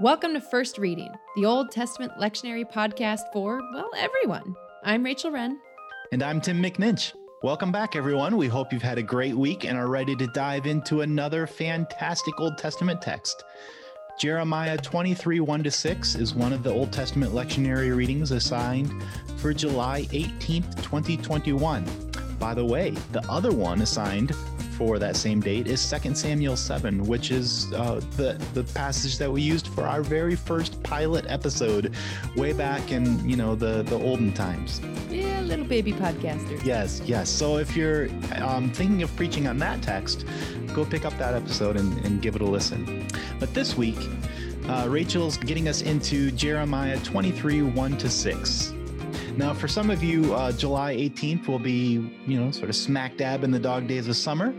Welcome to First Reading, the Old Testament lectionary podcast for, well, everyone. I'm Rachel Wren. And I'm Tim McNinch. Welcome back, everyone. We hope you've had a great week and are ready to dive into another fantastic Old Testament text. Jeremiah 23 1 to 6 is one of the Old Testament lectionary readings assigned for July 18th, 2021. By the way, the other one assigned for that same date is 2 Samuel 7, which is uh, the, the passage that we used for our very first pilot episode way back in, you know, the, the olden times. Yeah, little baby podcaster. Yes, yes. So if you're um, thinking of preaching on that text, go pick up that episode and, and give it a listen. But this week, uh, Rachel's getting us into Jeremiah 23 1 to 6. Now, for some of you, uh, July 18th will be, you know, sort of smack dab in the dog days of summer.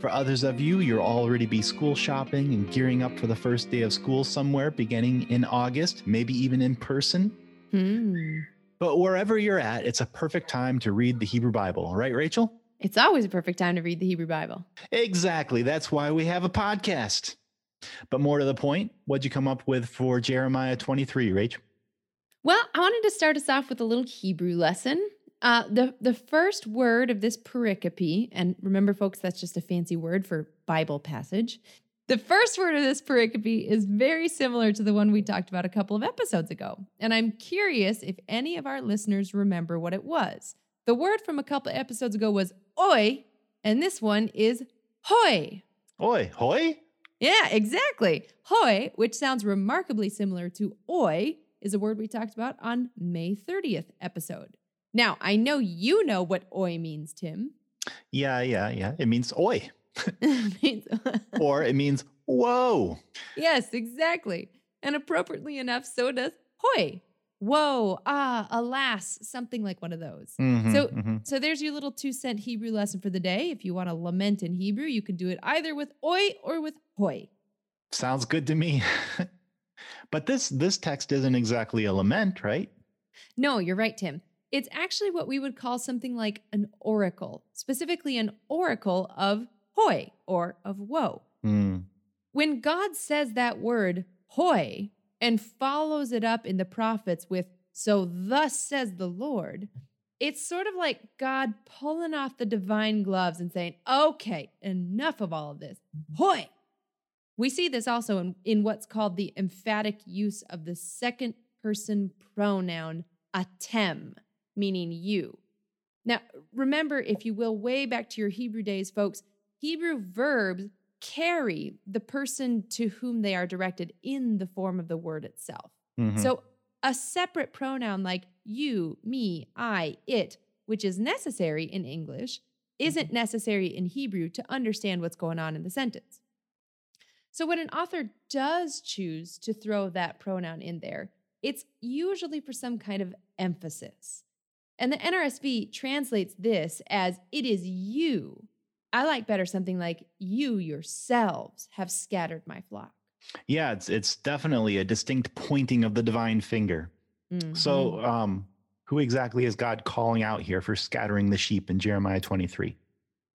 For others of you, you'll already be school shopping and gearing up for the first day of school somewhere beginning in August, maybe even in person. Hmm. But wherever you're at, it's a perfect time to read the Hebrew Bible, right, Rachel? It's always a perfect time to read the Hebrew Bible. Exactly. That's why we have a podcast. But more to the point, what'd you come up with for Jeremiah 23, Rach? Well, I wanted to start us off with a little Hebrew lesson. Uh, the the first word of this pericope, and remember, folks, that's just a fancy word for Bible passage. The first word of this pericope is very similar to the one we talked about a couple of episodes ago, and I'm curious if any of our listeners remember what it was. The word from a couple of episodes ago was "oi," and this one is "hoy." Oi, hoy? Yeah, exactly. Hoy, which sounds remarkably similar to oi, is a word we talked about on May 30th episode. Now, I know you know what oi means, Tim. Yeah, yeah, yeah. It means oi, It means- or it means whoa. yes, exactly. And appropriately enough, so does hoy. Whoa, ah, alas, something like one of those. Mhm, So- mhm. So there's your little two cent Hebrew lesson for the day. If you want to lament in Hebrew, you can do it either with oi or with hoy. sounds good to me. but this this text isn't exactly a lament, right? No, you're right, Tim. It's actually what we would call something like an oracle, specifically an oracle of hoy or of woe. Hmm. When God says that word, hoy, and follows it up in the prophets with, so thus says the Lord, it's sort of like God pulling off the divine gloves and saying, okay, enough of all of this. Hoy! We see this also in, in what's called the emphatic use of the second person pronoun atem, meaning you. Now, remember, if you will, way back to your Hebrew days, folks, Hebrew verbs carry the person to whom they are directed in the form of the word itself. Mhm. So a separate pronoun like you, me, I, it, which is necessary in English, isn't necessary in Hebrew to understand what's going on in the sentence. So when an author does choose to throw that pronoun in there, it's usually for some kind of emphasis. And the NRSV translates this as it is you. I like better something like you yourselves have scattered my flock. yeah, it's it's definitely a distinct pointing of the divine finger. Mhm. So, um, who exactly is God calling out here for scattering the sheep in Jeremiah 23?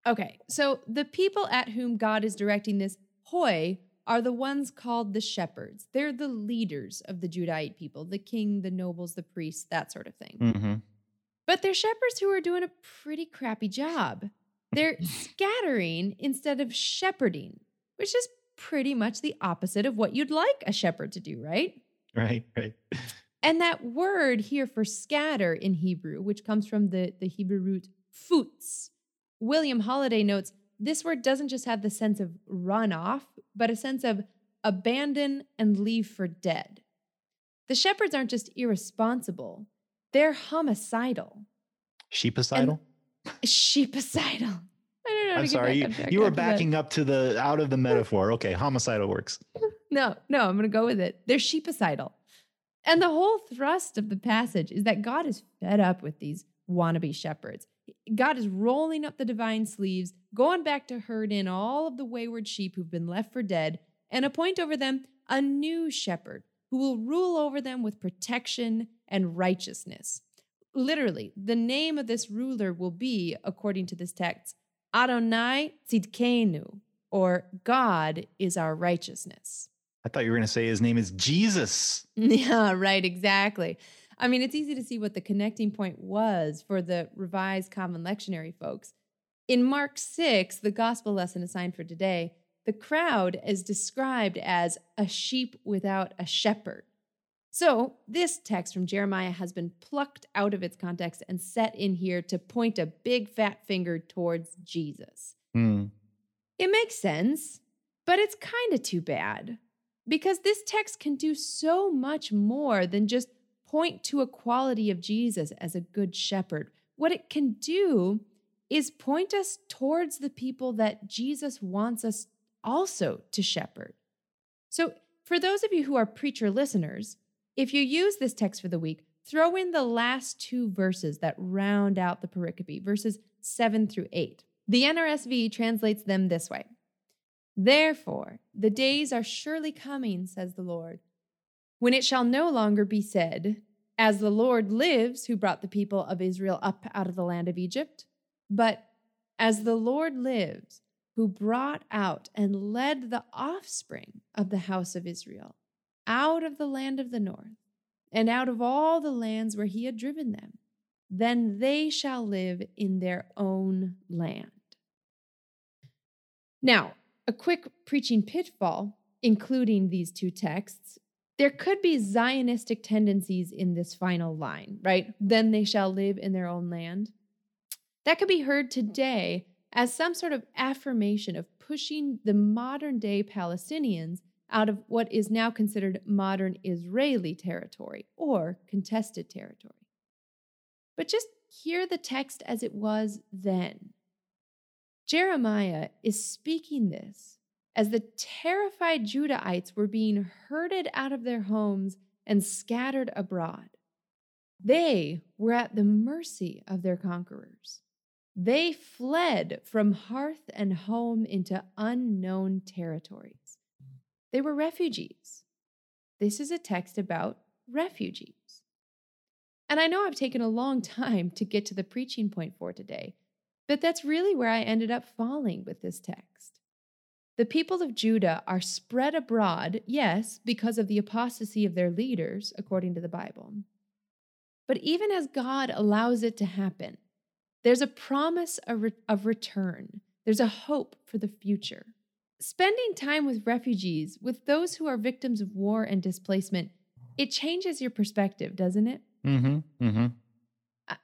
Okay, so the people at whom God is directing this hoy are the ones called the shepherds. They're the leaders of the Judahite people, the king, the nobles, the priests, that sort of thing. Mm-hmm. But they're shepherds who are doing a pretty crappy job. They're scattering instead of shepherding, which is pretty much the opposite of what you'd like a shepherd to do, right? Right, right. And that word here for scatter in Hebrew, which comes from the, the Hebrew root futz, William Holladay notes this word doesn't just have the sense of run off, but a sense of abandon and leave for dead. The shepherds aren't just irresponsible, they're homicidal, Sheepicidal? sheepicidal. I don't know. I'm sorry, you, you were that. backing up to the out of the metaphor. Okay, homicidal works. No, no, I'm going to go with it. They're sheepicidal. And the whole thrust of the passage is that God is fed up with these wannabe shepherds. God is rolling up the divine sleeves, going back to herd in all of the wayward sheep who've been left for dead, and appoint over them a new shepherd who will rule over them with protection and righteousness. Literally, the name of this ruler will be, according to this text, Adonai Tzidkenu, or God is our righteousness. I thought you were going to say his name is Jesus. Yeah, right, exactly. I mean, it's easy to see what the connecting point was for the Revised Common Lectionary folks. In Mark 6, the gospel lesson assigned for today, the crowd is described as a sheep without a shepherd. So, this text from Jeremiah has been plucked out of its context and set in here to point a big fat finger towards Jesus. Hmm. It makes sense, but it's kind of too bad because this text can do so much more than just point to a quality of Jesus as a good shepherd. What it can do is point us towards the people that Jesus wants us also to shepherd. So, for those of you who are preacher listeners, if you use this text for the week, throw in the last two verses that round out the pericope, verses 7 through 8. The NRSV translates them this way Therefore, the days are surely coming, says the Lord, when it shall no longer be said, As the Lord lives, who brought the people of Israel up out of the land of Egypt, but As the Lord lives, who brought out and led the offspring of the house of Israel out of the land of the north and out of all the lands where he had driven them. Then they shall live in their own land. Now, a quick preaching pitfall, including these two texts, there could be Zionistic tendencies in this final line, right? Then they shall live in their own land. That could be heard today as some sort of affirmation of pushing the modern day Palestinians out of what is now considered modern Israeli territory or contested territory. But just hear the text as it was then. Jeremiah is speaking this as the terrified Judahites were being herded out of their homes and scattered abroad. They were at the mercy of their conquerors. They fled from hearth and home into unknown territories. They were refugees. This is a text about refugees. And I know I've taken a long time to get to the preaching point for today, but that's really where I ended up falling with this text. The people of Judah are spread abroad, yes, because of the apostasy of their leaders, according to the Bible. But even as God allows it to happen, there's a promise of return, there's a hope for the future. Spending time with refugees, with those who are victims of war and displacement, it changes your perspective, doesn't it? Mm-hmm. Mm-hmm.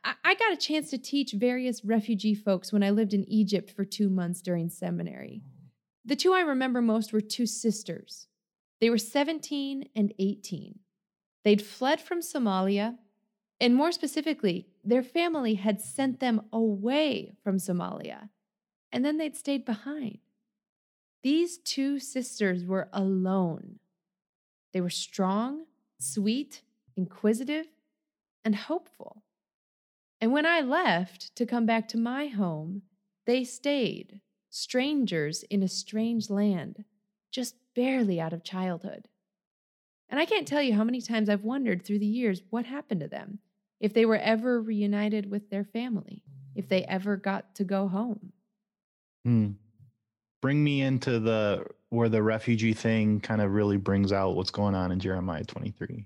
I, got a chance to teach various refugee folks when I lived in Egypt for two months during seminary. The two I remember most were two sisters. They were 17 and 18. They'd fled from Somalia, and more specifically, their family had sent them away from Somalia, and then they'd stayed behind. These two sisters were alone. They were strong, sweet, inquisitive, and hopeful. And when I left to come back to my home, they stayed, strangers in a strange land, just barely out of childhood. And I can't tell you how many times I've wondered through the years what happened to them, if they were ever reunited with their family, if they ever got to go home. Hmm bring me into the where the refugee thing kind of really brings out what's going on in Jeremiah 23.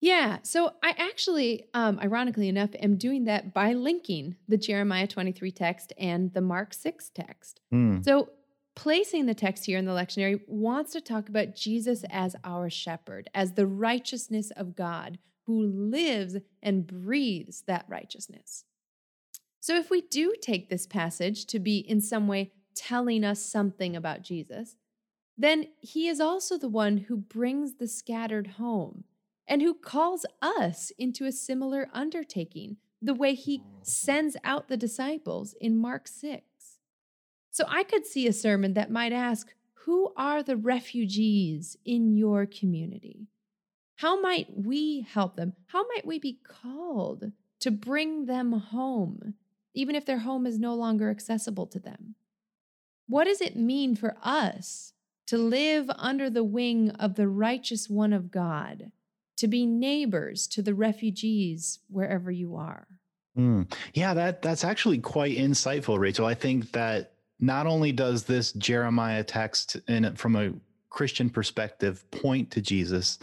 Yeah, so I actually, um, ironically enough, am doing that by linking the Jeremiah 23 text and the Mark 6 text. Mm. So, placing the text here in the lectionary wants to talk about Jesus as our shepherd, as the righteousness of God who lives and breathes that righteousness. So, if we do take this passage to be in some way telling us something about Jesus, then he is also the one who brings the scattered home and who calls us into a similar undertaking, the way he sends out the disciples in Mark 6. So I could see a sermon that might ask, Who are the refugees in your community? How might we help them? How might we be called to bring them home, even if their home is no longer accessible to them? What does it mean for us to live under the wing of the righteous one of God, to be neighbors to the refugees wherever you are? Mm. Yeah, that that's actually quite insightful, Rachel. I think that not only does this Jeremiah text in from a Christian perspective point to Jesus.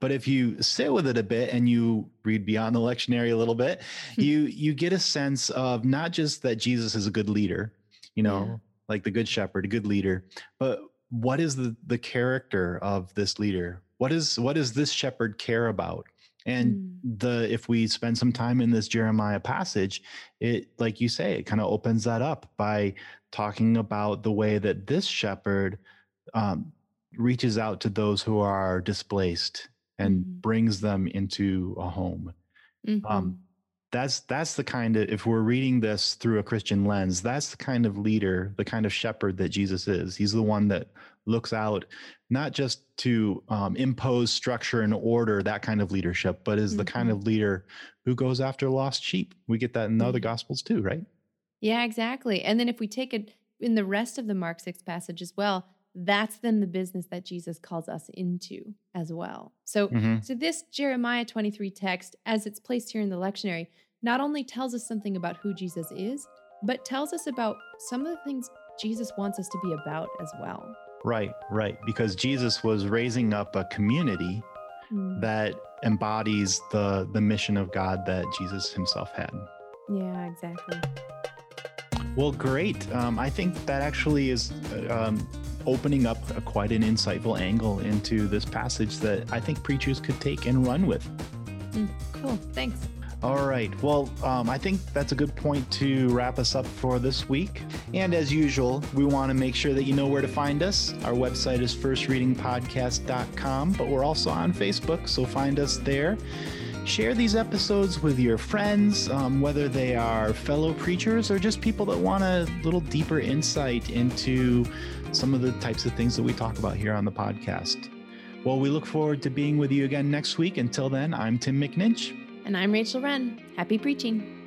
But if you sit with it a bit and you read beyond the lectionary a little bit, you you get a sense of not just that Jesus is a good leader, you know, yeah. like the good shepherd, a good leader, but what is the the character of this leader? What is what does this shepherd care about? And mm. the if we spend some time in this Jeremiah passage, it like you say, it kind of opens that up by talking about the way that this shepherd um, reaches out to those who are displaced and mm-hmm. brings them into a home. Mm-hmm. Um, that's that's the kind of if we're reading this through a Christian lens, that's the kind of leader, the kind of shepherd that Jesus is. He's the one that looks out not just to um, impose structure and order, that kind of leadership, but is mm-hmm. the kind mm-hmm. of leader who goes after lost sheep. We get that in the other mm-hmm. gospels too, right? Yeah, exactly. And then if we take it in the rest of the Mark 6 passage as well, that's then the business that Jesus calls us into as well. So, mm-hmm. so this Jeremiah 23 text, as it's placed here in the lectionary, not only tells us something about who Jesus is, but tells us about some of the things Jesus wants us to be about as well. Right, right. Because Jesus was raising up a community mm. that embodies the the mission of God that Jesus himself had. Yeah, exactly. Well, great. Um, I think that actually is uh, um, opening up a, quite an insightful angle into this passage that I think preachers could take and run with. Mm, cool. Thanks. All right. Well, um, I think that's a good point to wrap us up for this week. And as usual, we want to make sure that you know where to find us. Our website is firstreadingpodcast.com, but we're also on Facebook, so find us there. Share these episodes with your friends, um, whether they are fellow preachers or just people that want a little deeper insight into some of the types of things that we talk about here on the podcast. Well, we look forward to being with you again next week. Until then, I'm Tim McNinch. And I'm Rachel Wren. Happy preaching.